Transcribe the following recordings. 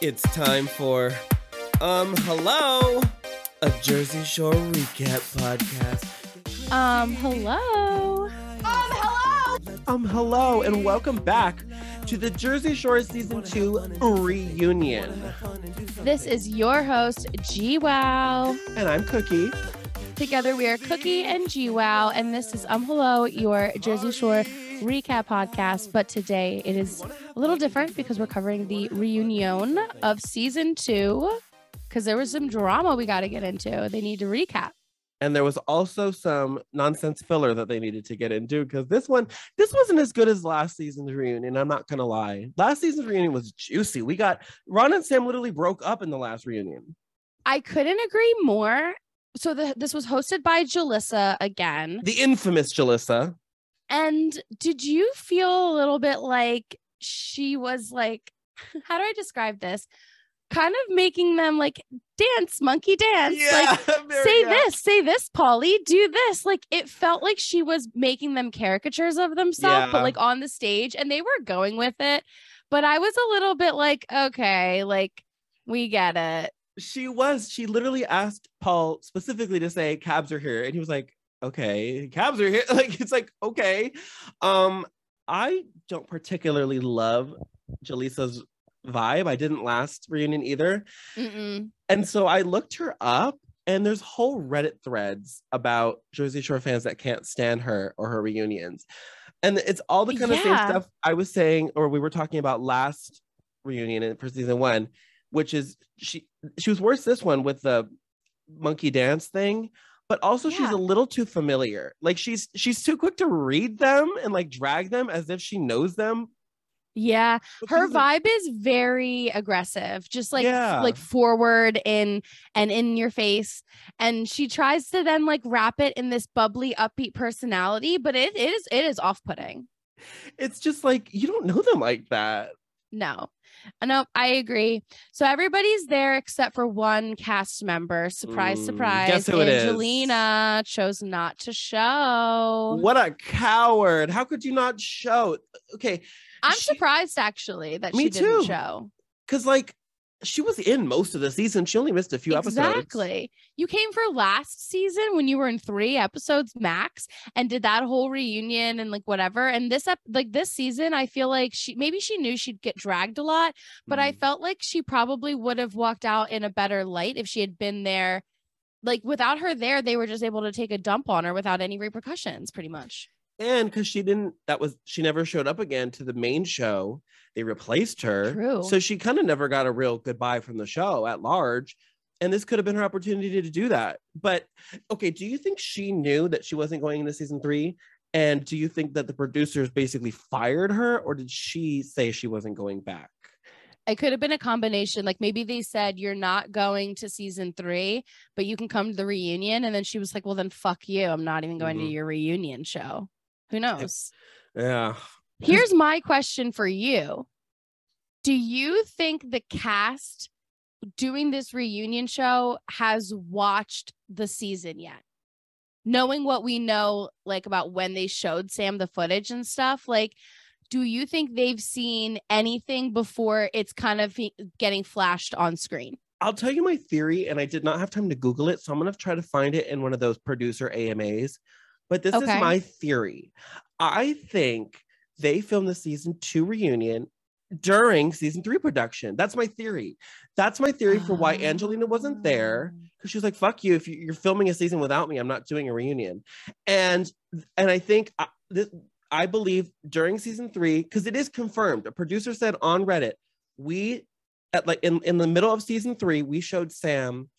It's time for Um Hello, a Jersey Shore recap podcast. Um, hello. Um hello Um hello and welcome back to the Jersey Shore season 2 reunion. This is your host, GWoww. And I'm Cooki. Together we are Cooki and GWoww, and this is Um Hello, your Jersey Shore recap podcast. But today it is a little different because we're covering the reunion of season two. Because there was some drama we got to get into. They need to recap. And there was also some nonsense filler that they needed to get into because this one, this wasn't as good as last season's reunion. I'm not gonna lie. Last season's reunion was juicy. We got Ron and Sam literally broke up in the last reunion. I couldn't agree more. So the, this was hosted by Julissa again. The infamous Julissa. And did you feel a little bit like she was like, how do I describe this? Kind of making them like dance, monkey dance. Like, say yeah. this, say this, Pauly, do this. Like, it felt like she was making them caricatures of themselves, Yeah. but like on the stage, and they were going with it. But I was a little bit like, okay, like, we get it. She was. She literally asked Paul specifically to say cabs are here, and he was like, "Okay, cabs are here." Like it's like okay. Um, I don't particularly love Julissa's vibe. I didn't last reunion either, Mm-mm. and so I looked her up. And there's whole Reddit threads about Jersey Shore fans that can't stand her or her reunions. And it's all the kind of same stuff I was saying, or we were talking about last reunion in- for season one, which is she she was worse this one with the monkey dance thing, but also she's a little too familiar. Like she's she's too quick to read them and like drag them as if she knows them. Yeah. Her she's, like, vibe is very aggressive just like Yeah. like forward in and in your face and she tries to then like wrap it in this bubbly upbeat personality but it, it is it is off-putting It's just like you don't know them like that. No no i agree so everybody's there except for one cast member surprise Mm, surprise guess who it is? angelina chose not to show What a coward! How could you not show? Okay, i'm she- surprised actually that Me she didn't too. show because like she was in most of the season. She only missed a few episodes. Exactly. You came for last season when you were in three episodes max and did that whole reunion and like whatever. And this ep- like this season, I feel like she maybe she knew she'd get dragged a lot, but I Mhm. felt like she probably would have walked out in a better light if she had been there. Like without her there, they were just able to take a dump on her without any repercussions, pretty much. And because she didn't that was she never showed up again to the main show they replaced her True. so she kind of never got a real goodbye from the show at large and this could have been her opportunity to do that but okay do you think she knew that she wasn't going into season three and do you think that the producers basically fired her or did she say she wasn't going back It could have been a combination. Like maybe they said you're not going to season three, but you can come to the reunion. And then she was like, Well, then fuck you. I'm not even going to Mhm. your reunion show. Who knows? yeah Here's my question for you. Do you think the cast doing this reunion show has watched the season yet? Knowing what we know, like about when they showed Sam the footage and stuff, like, do you think they've seen anything before it's kind of getting flashed on screen? I'll tell you my theory, and I did not have time to Google it, so I'm gonna try to find it in one of those producer AMAs. But this Okay. is my theory. I think they filmed the season two reunion during season three production. That's my theory. That's my theory for why Angelina wasn't there ah. because she was like, "Fuck you! If you- you're filming a season without me, I'm not doing a reunion." And and I think uh, I, this, I believe during season three because it is confirmed. A producer said on Reddit, "We at like in in the middle of season three, we showed Sam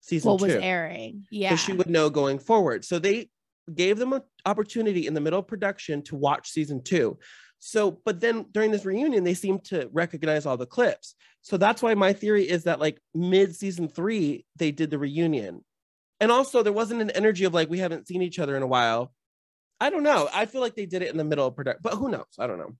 season What was airing? Yeah. so she would know going forward." So they gave them an opportunity in the middle of production to watch season two. So, but then during this reunion, they seem to recognize all the clips. So that's why my theory is that like mid season three, they did the reunion. And also, there wasn't an energy of like, we haven't seen each other in a while. I don't know. I feel like they did it in the middle of production, but who knows? I don't know.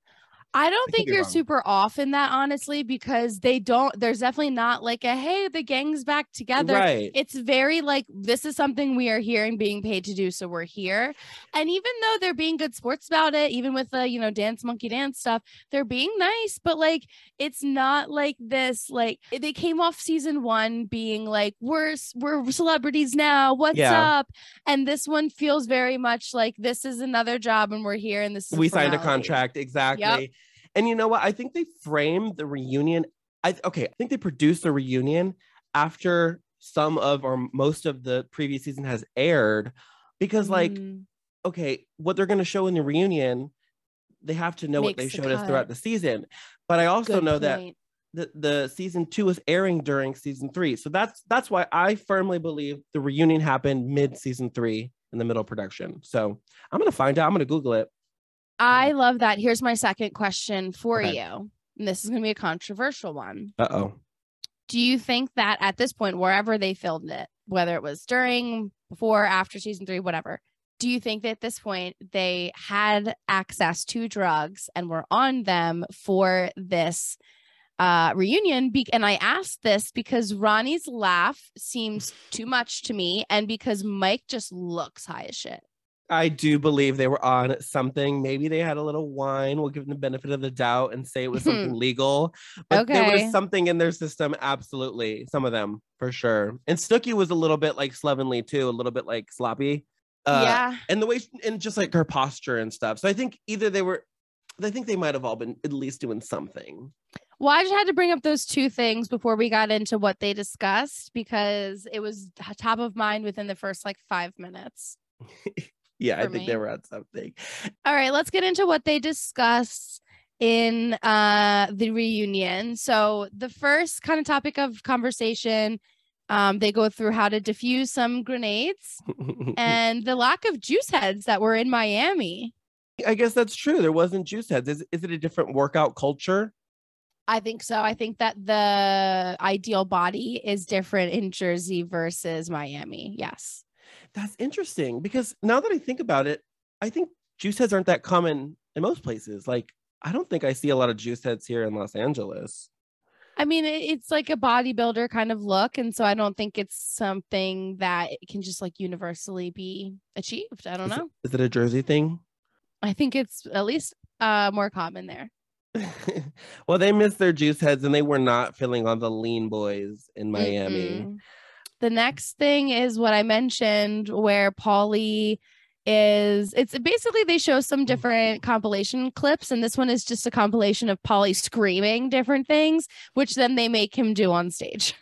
I don't could think you're wrong. super off in that, honestly, because they don't, there's definitely not like a hey, the gang's back together. Right. It's very like this is something we are here and being paid to do, so we're here. And even though they're being good sports about it, even with the you know dance monkey dance stuff, they're being nice. But like it's not like this. Like eh, they came off season one being like we're we're celebrities now. What's Yeah. up? And this one feels very much like this is another job and we're here and this is we signed a contract exactly and you know what? I think they framed the reunion i okay i think they produced the reunion after some of or most of the previous season has aired because like Mm. okay what they're going to show in the reunion they have to know what they Makes the showed us throughout the season. But i also Good know that the, the season two is airing during season three. So that's that's why i firmly believe the reunion happened mid season three in the middle of production. So i'm gonna find out. I'm gonna google it I love that. Here's my second question for Okay. you. And this is going to be a controversial one. uh-oh Do you think that at this point, wherever they filmed it, whether it was during, before, after season three, whatever, do you think that at this point they had access to drugs and were on them for this uh, reunion? Be- and I asked this because Ronnie's laugh seems too much to me, and because Mike just looks high as shit. I do believe they were on something. Maybe they had a little wine. We'll give them the benefit of the doubt and say it was something legal. But there was something in their system. Absolutely. Some of them for sure. And Snooki was a little bit like slovenly too, a little bit like sloppy. Uh, yeah. And the way, she- and just like her posture and stuff. So I think either they were, I think they might have all been at least doing something. Well, I just had to bring up those two things before we got into what they discussed because it was top of mind within the first like five minutes. Yeah, I think me. they were on something. All right, let's get into what they discuss in uh the reunion. So the first kind of topic of conversation, um, they go through how to defuse some grenades and the lack of juice heads that were in Miami. I guess that's true. There wasn't juice heads. Is, is it a different workout culture? I think so. I think that the ideal body is different in Jersey versus Miami. Yes. That's interesting because now that I think about it, I think juice heads aren't that common in most places. Like, I don't think I see a lot of juice heads here in Los Angeles. I mean, it's like a bodybuilder kind of look. And so I don't think it's something that can just like universally be achieved. I don't Is know. Is it a Jersey thing? I think it's at least uh more common there. well, they missed their juice heads and they were not filling on the lean boys in Miami. Mm-mm. The next thing is what I mentioned where Pauly is it's basically they show some different compilation clips and this one is just a compilation of Pauly screaming different things which then they make him do on stage.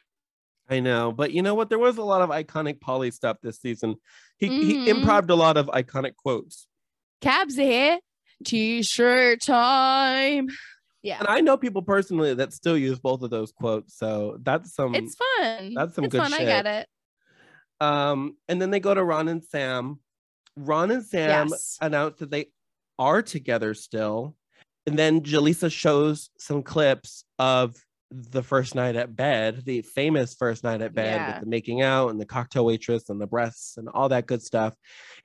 I know, but you know what? There was a lot of iconic Pauly stuff this season. He he Mhm. improved a lot of iconic quotes. Cabs here. T-shirt time. Yeah. And I know people personally that still use both of those quotes. So that's some It's fun. that's some it's good fun. I get it. Um, and then they go to Ron and Sam. Ron and Sam Yes. announce that they are together still. And then Julissa shows some clips of the first night at bed, the famous first night at bed Yeah. with the making out and the cocktail waitress and the breasts and all that good stuff.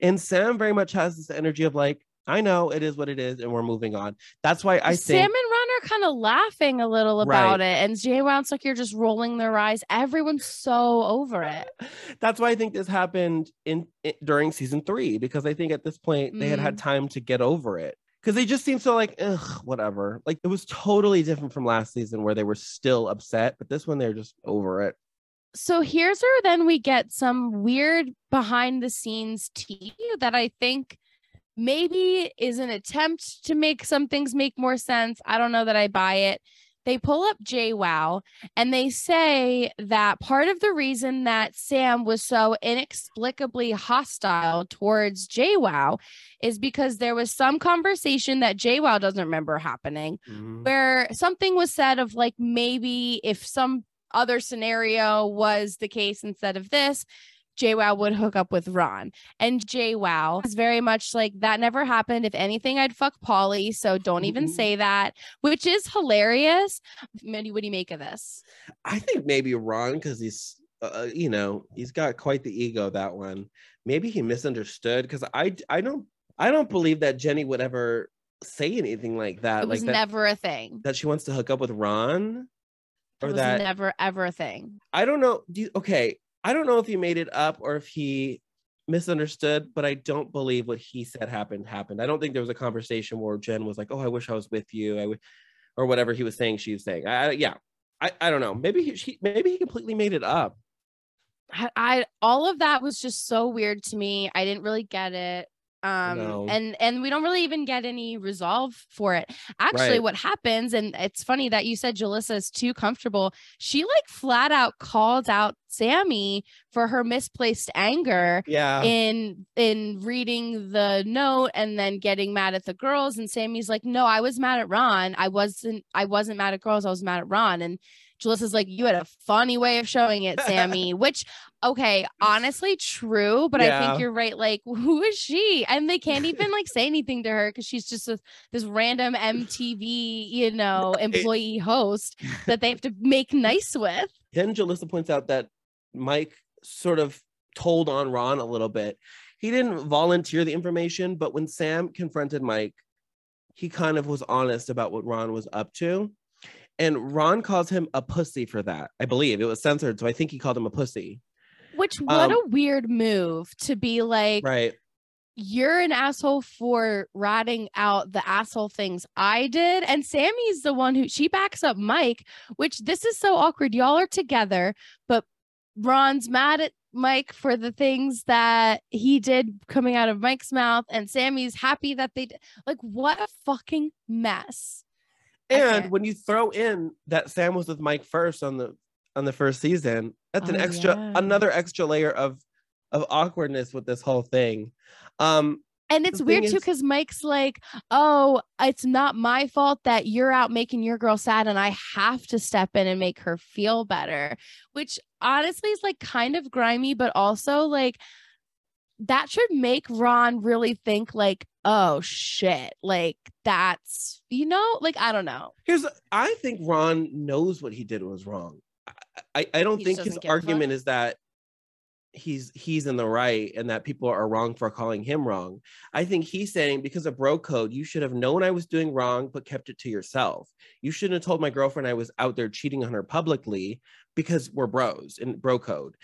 And Sam very much has this energy of like, I know it is what it is, and we're moving on. That's why I Sam think and Kind of laughing a little about it. And JWoww's like, you're just rolling their eyes. Everyone's so over it. that's why I think this happened in, in during season three because I think at this point they had Mm. had time to get over it because they just seemed so like ugh whatever like it was totally different from last season where they were still upset but this one they're just over it. So here's where then we get some weird behind the scenes tea that I think maybe is an attempt to make some things make more sense. I don't know that I buy it. They pull up JWoww and they say that part of the reason that Sam was so inexplicably hostile towards JWoww is because there was some conversation that JWoww doesn't remember happening mm-hmm. where something was said of like maybe if some other scenario was the case instead of this, JWoww would hook up with Ron. And JWoww is very much like that never happened. If anything, I'd fuck Pauly. So don't even Mhm. say that, which is hilarious. Mandy, what do you make of this? I think maybe Ron because he's uh, you know he's got quite the ego that one. Maybe he misunderstood because I I don't I don't believe that Jenny would ever say anything like that. It was like that, never a thing. that she wants to hook up with Ron, or that never ever a thing. I don't know. Do you, okay, I don't know if he made it up or if he misunderstood, but I don't believe what he said happened happened. I don't think there was a conversation where Jen was like, "Oh, I wish I was with you," or whatever he was saying. She was saying, I, I- yeah, I, I don't know. Maybe he, she, maybe he completely made it up. I, I all of that was just so weird to me. I didn't really get it. Um No. and and we don't really even get any resolve for it. Actually, Right. what happens, and it's funny that you said Julissa is too comfortable. She like flat out called out Sammy for her misplaced anger Yeah, in in reading the note and then getting mad at the girls and Sammy's like no I was mad at Ron I wasn't I wasn't mad at girls I was mad at Ron and Julissa's like you had a funny way of showing it Sammy which okay honestly true but I think you're right like who is she and they can't even like say anything to her because she's just a, this random MTV you know Right. employee host that they have to make nice with then Julissa points out that Mike sort of told on Ron a little bit. He didn't volunteer the information, but when Sam confronted Mike, he kind of was honest about what Ron was up to. And Ron calls him a pussy for that. I believe it was censored, so I think he called him a pussy. which what Um, a weird move to be like Right. you're an asshole for ratting out the asshole things I did. And Sammy's the one who she backs up Mike, which this is so awkward. Y'all are together, but Ron's mad at Mike for the things that he did coming out of Mike's mouth, and Sammy's happy that they did. Like, what a fucking mess. And when you throw in that Sam was with Mike first on the on the first season, that's an Oh, extra yeah. another extra layer of of awkwardness with this whole thing. Um And it's weird too because Mike's like, oh, it's not my fault that you're out making your girl sad and I have to step in and make her feel better, which honestly is like kind of grimy, but also like that should make Ron really think like, oh shit, like that's, you know, like I don't know. Here's I think Ron knows what he did was wrong. I I, I don't He think his doesn't give a fuck? argument is that he's he's in the right and that people are wrong for calling him wrong. I think he's saying because of bro code, you should have known I was doing wrong but kept it to yourself. You shouldn't have told my girlfriend I was out there cheating on her publicly because we're bros in bro code.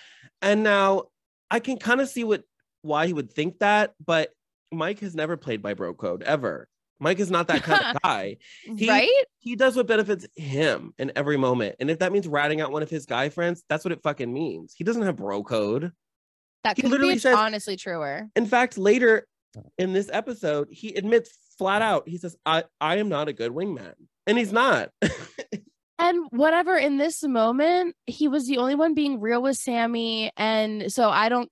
And now I can kind of see what why he would think that, but Mike has never played by bro code ever. Mike is not that kind of guy He- right? he does what benefits him in every moment. And if that means ratting out one of his guy friends, that's what it fucking means. He doesn't have bro code. That could literally be says- honestly truer. In fact, later in this episode, he admits flat out, he says, I, I am not a good wingman. And he's not. And whatever in this moment, he was the only one being real with Sammy. And so I don't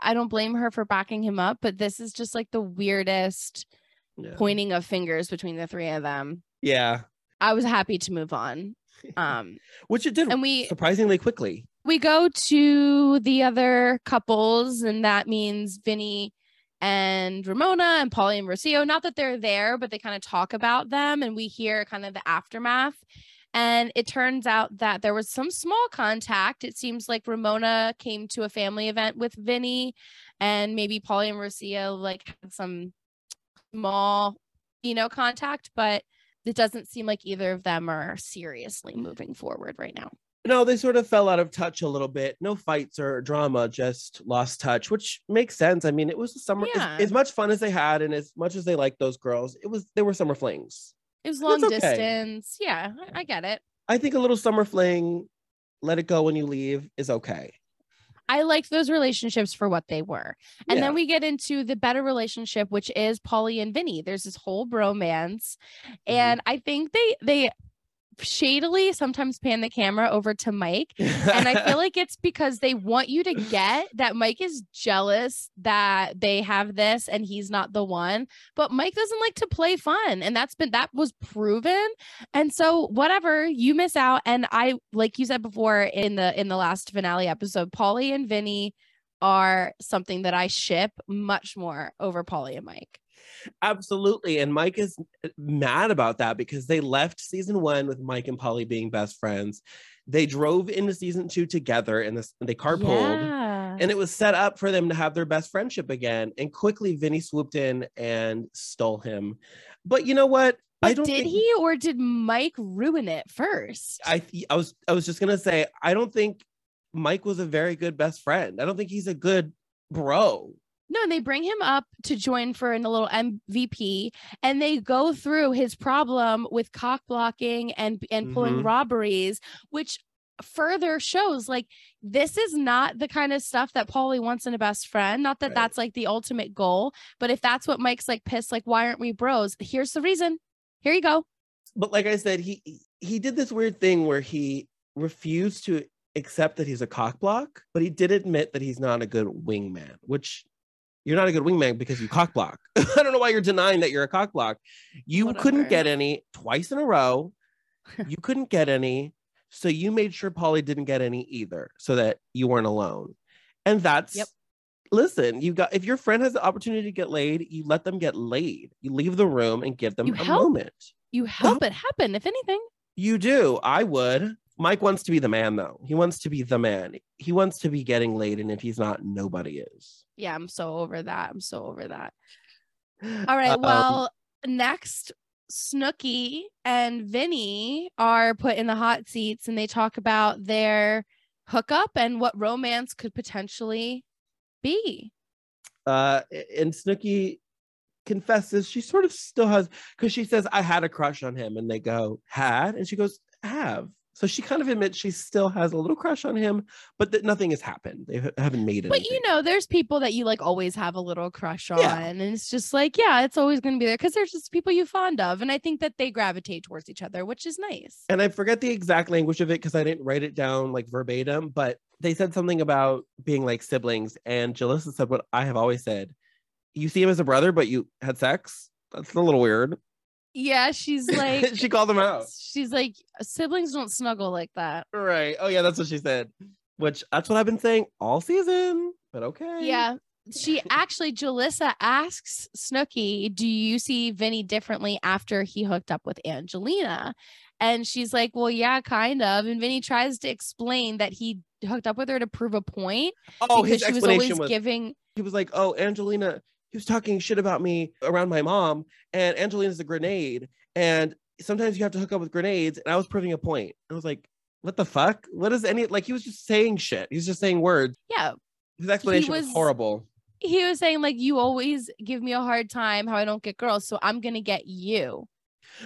I don't blame her for backing him up, but this is just like the weirdest Yeah. pointing of fingers between the three of them. yeah. I was happy to move on. Um Which it did and we surprisingly quickly. we go to the other couples, and that means Vinny and Ramona and Pauly and Rocio. Not that they're there, but they kind of talk about them, and we hear kind of the aftermath. And it turns out that there was some small contact. It seems like Ramona came to a family event with Vinny, and maybe Pauly and Rocio like had some small, you know, contact, but it doesn't seem like either of them are seriously moving forward right now. No, they sort of fell out of touch a little bit. No fights or drama, just lost touch, which makes sense. I mean, it was a summer. as- Yeah. As, much fun as they had, and as much as they liked those girls, it was they were summer flings. It was long okay. distance. Yeah, I- I get it. I think a little summer fling, let it go when you leave, is okay. I liked those relationships for what they were. And Yeah. then we get into the better relationship, which is Pauly and Vinny. There's this whole bromance. Mm-hmm. And I think they they shadily sometimes pan the camera over to Mike. And I feel like it's because they want you to get that Mike is jealous that they have this and he's not the one. But Mike doesn't like to play fun. And that's been that was proven. And so whatever, you miss out. And I like you said before in the in the last finale episode, Pauly and Vinny are something that I ship much more over Pauly and Mike. Absolutely. And Mike is mad about that because they left season one with Mike and Pauly being best friends. They drove into season two together and this they carpooled. Yeah. And it was set up for them to have their best friendship again. And quickly, Vinny swooped in and stole him. But you know what? But I don't did think- he or did Mike ruin it first? I th- I was I was just gonna say I don't think Mike was a very good best friend. I don't think he's a good bro. No, and they bring him up to join for in a little MVP, and they go through his problem with cock blocking and and pulling Mhm. robberies, which further shows like this is not the kind of stuff that Pauly wants in a best friend. Not that Right. that's like the ultimate goal, but if that's what Mike's like pissed, like why aren't we bros? Here's the reason. Here you go. But like I said, he he did this weird thing where he refused to accept that he's a cock block, but he did admit that he's not a good wingman, which you're not a good wingman because you cock block. I don't know why you're denying that you're a cock block. You couldn't get any twice in a row. you couldn't get any. So you made sure Pauly didn't get any either so that you weren't alone. And that's Yep. listen, you got if your friend has the opportunity to get laid, you let them get laid. You leave the room and give them You a help. moment. You help it happen, if anything. You do. I would. Mike wants to be the man though. He wants to be the man. He wants to be getting laid. And if he's not, nobody is. Yeah, I'm so over that. I'm so over that. All right. Um, Well, next, Snooki and Vinny are put in the hot seats and they talk about their hookup and what romance could potentially be. uh and Snooki confesses she sort of still has because she says I had a crush on him and they go had and she goes have so she kind of admits she still has a little crush on him but that nothing has happened they ha- haven't made it But you know, there's people that you like always have a little crush on. Yeah. And it's just like, yeah, it's always going to be there because there's just people you fond of. And I think that they gravitate towards each other, which is nice. and I forget the exact language of it because I didn't write it down like verbatim but they said something about being like siblings and Julissa said what I have always said you see him as a brother but you had sex that's a little weird Yeah. She's like, she called him out she's like, siblings don't snuggle like that. Right. Oh yeah, that's what she said. Which that's what I've been saying all season. But okay. Yeah. She actually, Julissa asks Snooki, Do you see Vinny differently after he hooked up with Angelina? And she's like, Well, yeah, kind of. And Vinny tries to explain that he hooked up with her to prove a point Oh, his because she was always was, giving. he was like, "Oh, Angelina, he was talking shit about me around my mom, and Angelina's a grenade, and sometimes you have to hook up with grenades." And I was proving a point. I was like, "What the fuck? What is any like?" He was just saying shit. He was just saying words. Yeah. His explanation was, was- horrible. He was saying, like, you always give me a hard time how I don't get girls. So I'm going to get you.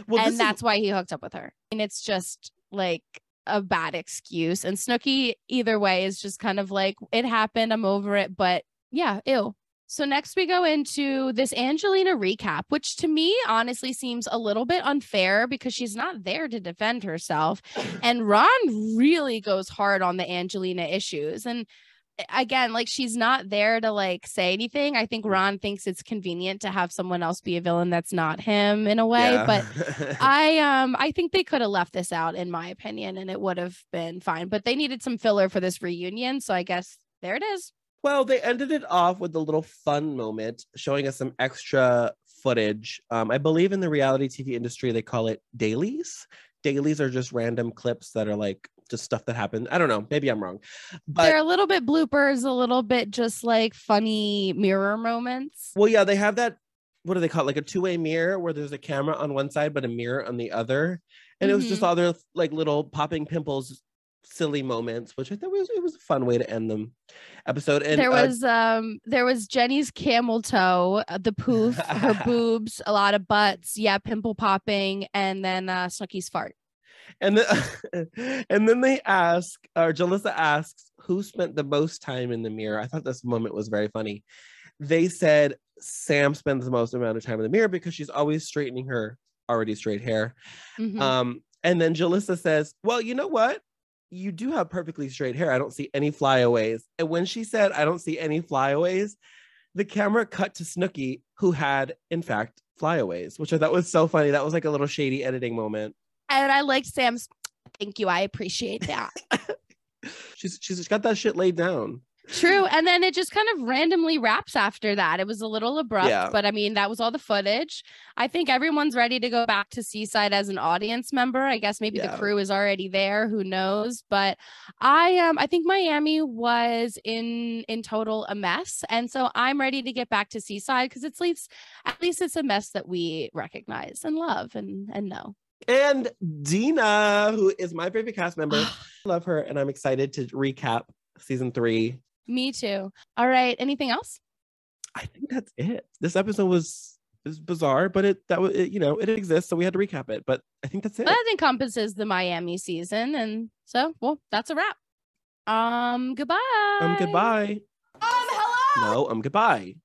Well, and is- that's why he hooked up with her. And it's just like a bad excuse. And Snooki, either way, is just kind of like, it happened. I'm over it. But yeah, ew. So next we go into this Angelina recap, which to me honestly seems a little bit unfair because she's not there to defend herself. And Ron really goes hard on the Angelina issues. And again, like she's not there to like say anything. I think Ron thinks it's convenient to have someone else be a villain that's not him in a way. Yeah. But I um I think they could have left this out in my opinion and it would have been fine. But they needed some filler for this reunion, so I guess there it is. Well, they ended it off with a little fun moment, showing us some extra footage. Um, I believe in the reality TV industry, they call it dailies. Dailies are just random clips that are like just stuff that happened. I don't know. Maybe I'm wrong. But They're a little bit bloopers, a little bit just like funny mirror moments. well, yeah, they have that. What do they call it? Like a two-way mirror where there's a camera on one side but a mirror on the other. And it was just Mhm. all their like little popping pimples, silly moments, which I thought was it was a fun way to end the episode. And there uh, was um there was Jenny's camel toe, uh, the poof, her boobs, a lot of butts, yeah, pimple popping, and then uh Snooki's fart. And then, and then they ask, or Julissa asks, who spent the most time in the mirror? I thought this moment was very funny. They said Sam spends the most amount of time in the mirror because she's always straightening her already straight hair. Mhm. Um, and then Julissa says, Well, you know what? You do have perfectly straight hair. I don't see any flyaways. And when she said, I don't see any flyaways, the camera cut to Snooki, who had, in fact, flyaways, which I thought was so funny. That was like a little shady editing moment. and I liked Sam's thank you. I appreciate that. She's she's got that shit laid down. True. And then it just kind of randomly wraps after that. It was a little abrupt, Yeah. but I mean, that was all the footage. I think everyone's ready to go back to Seaside as an audience member. I guess maybe Yeah. the crew is already there, who knows? But I um I think Miami was in in total a mess. And so I'm ready to get back to Seaside because it's at least at least it's a mess that we recognize and love and and know. And Deena, who is my favorite cast member, love her, and I'm excited to recap season three. Me too. All right. Anything else? I think that's it. This episode was is bizarre, but it that was it, you know it exists, so we had to recap it. But I think that's it. That encompasses the Miami season. And so, well, that's a wrap. Um, goodbye. Um, goodbye. Um, hello. No, um, goodbye.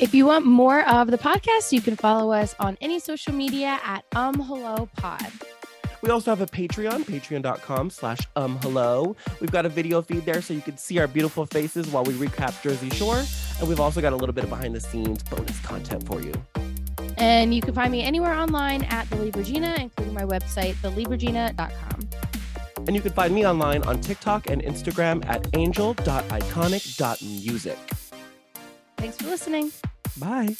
If you want more of the podcast, you can follow us on any social media at um hello pod. We also have a Patreon, patreon.com slash um hello. We've got a video feed there so you can see our beautiful faces while we recap Jersey Shore. And we've also got a little bit of behind the scenes bonus content for you. And you can find me anywhere online at the Libragina, including my website, thelibragina.com. And you can find me online on TikTok and Instagram at angel.iconic.music. Thanks for listening. Bye.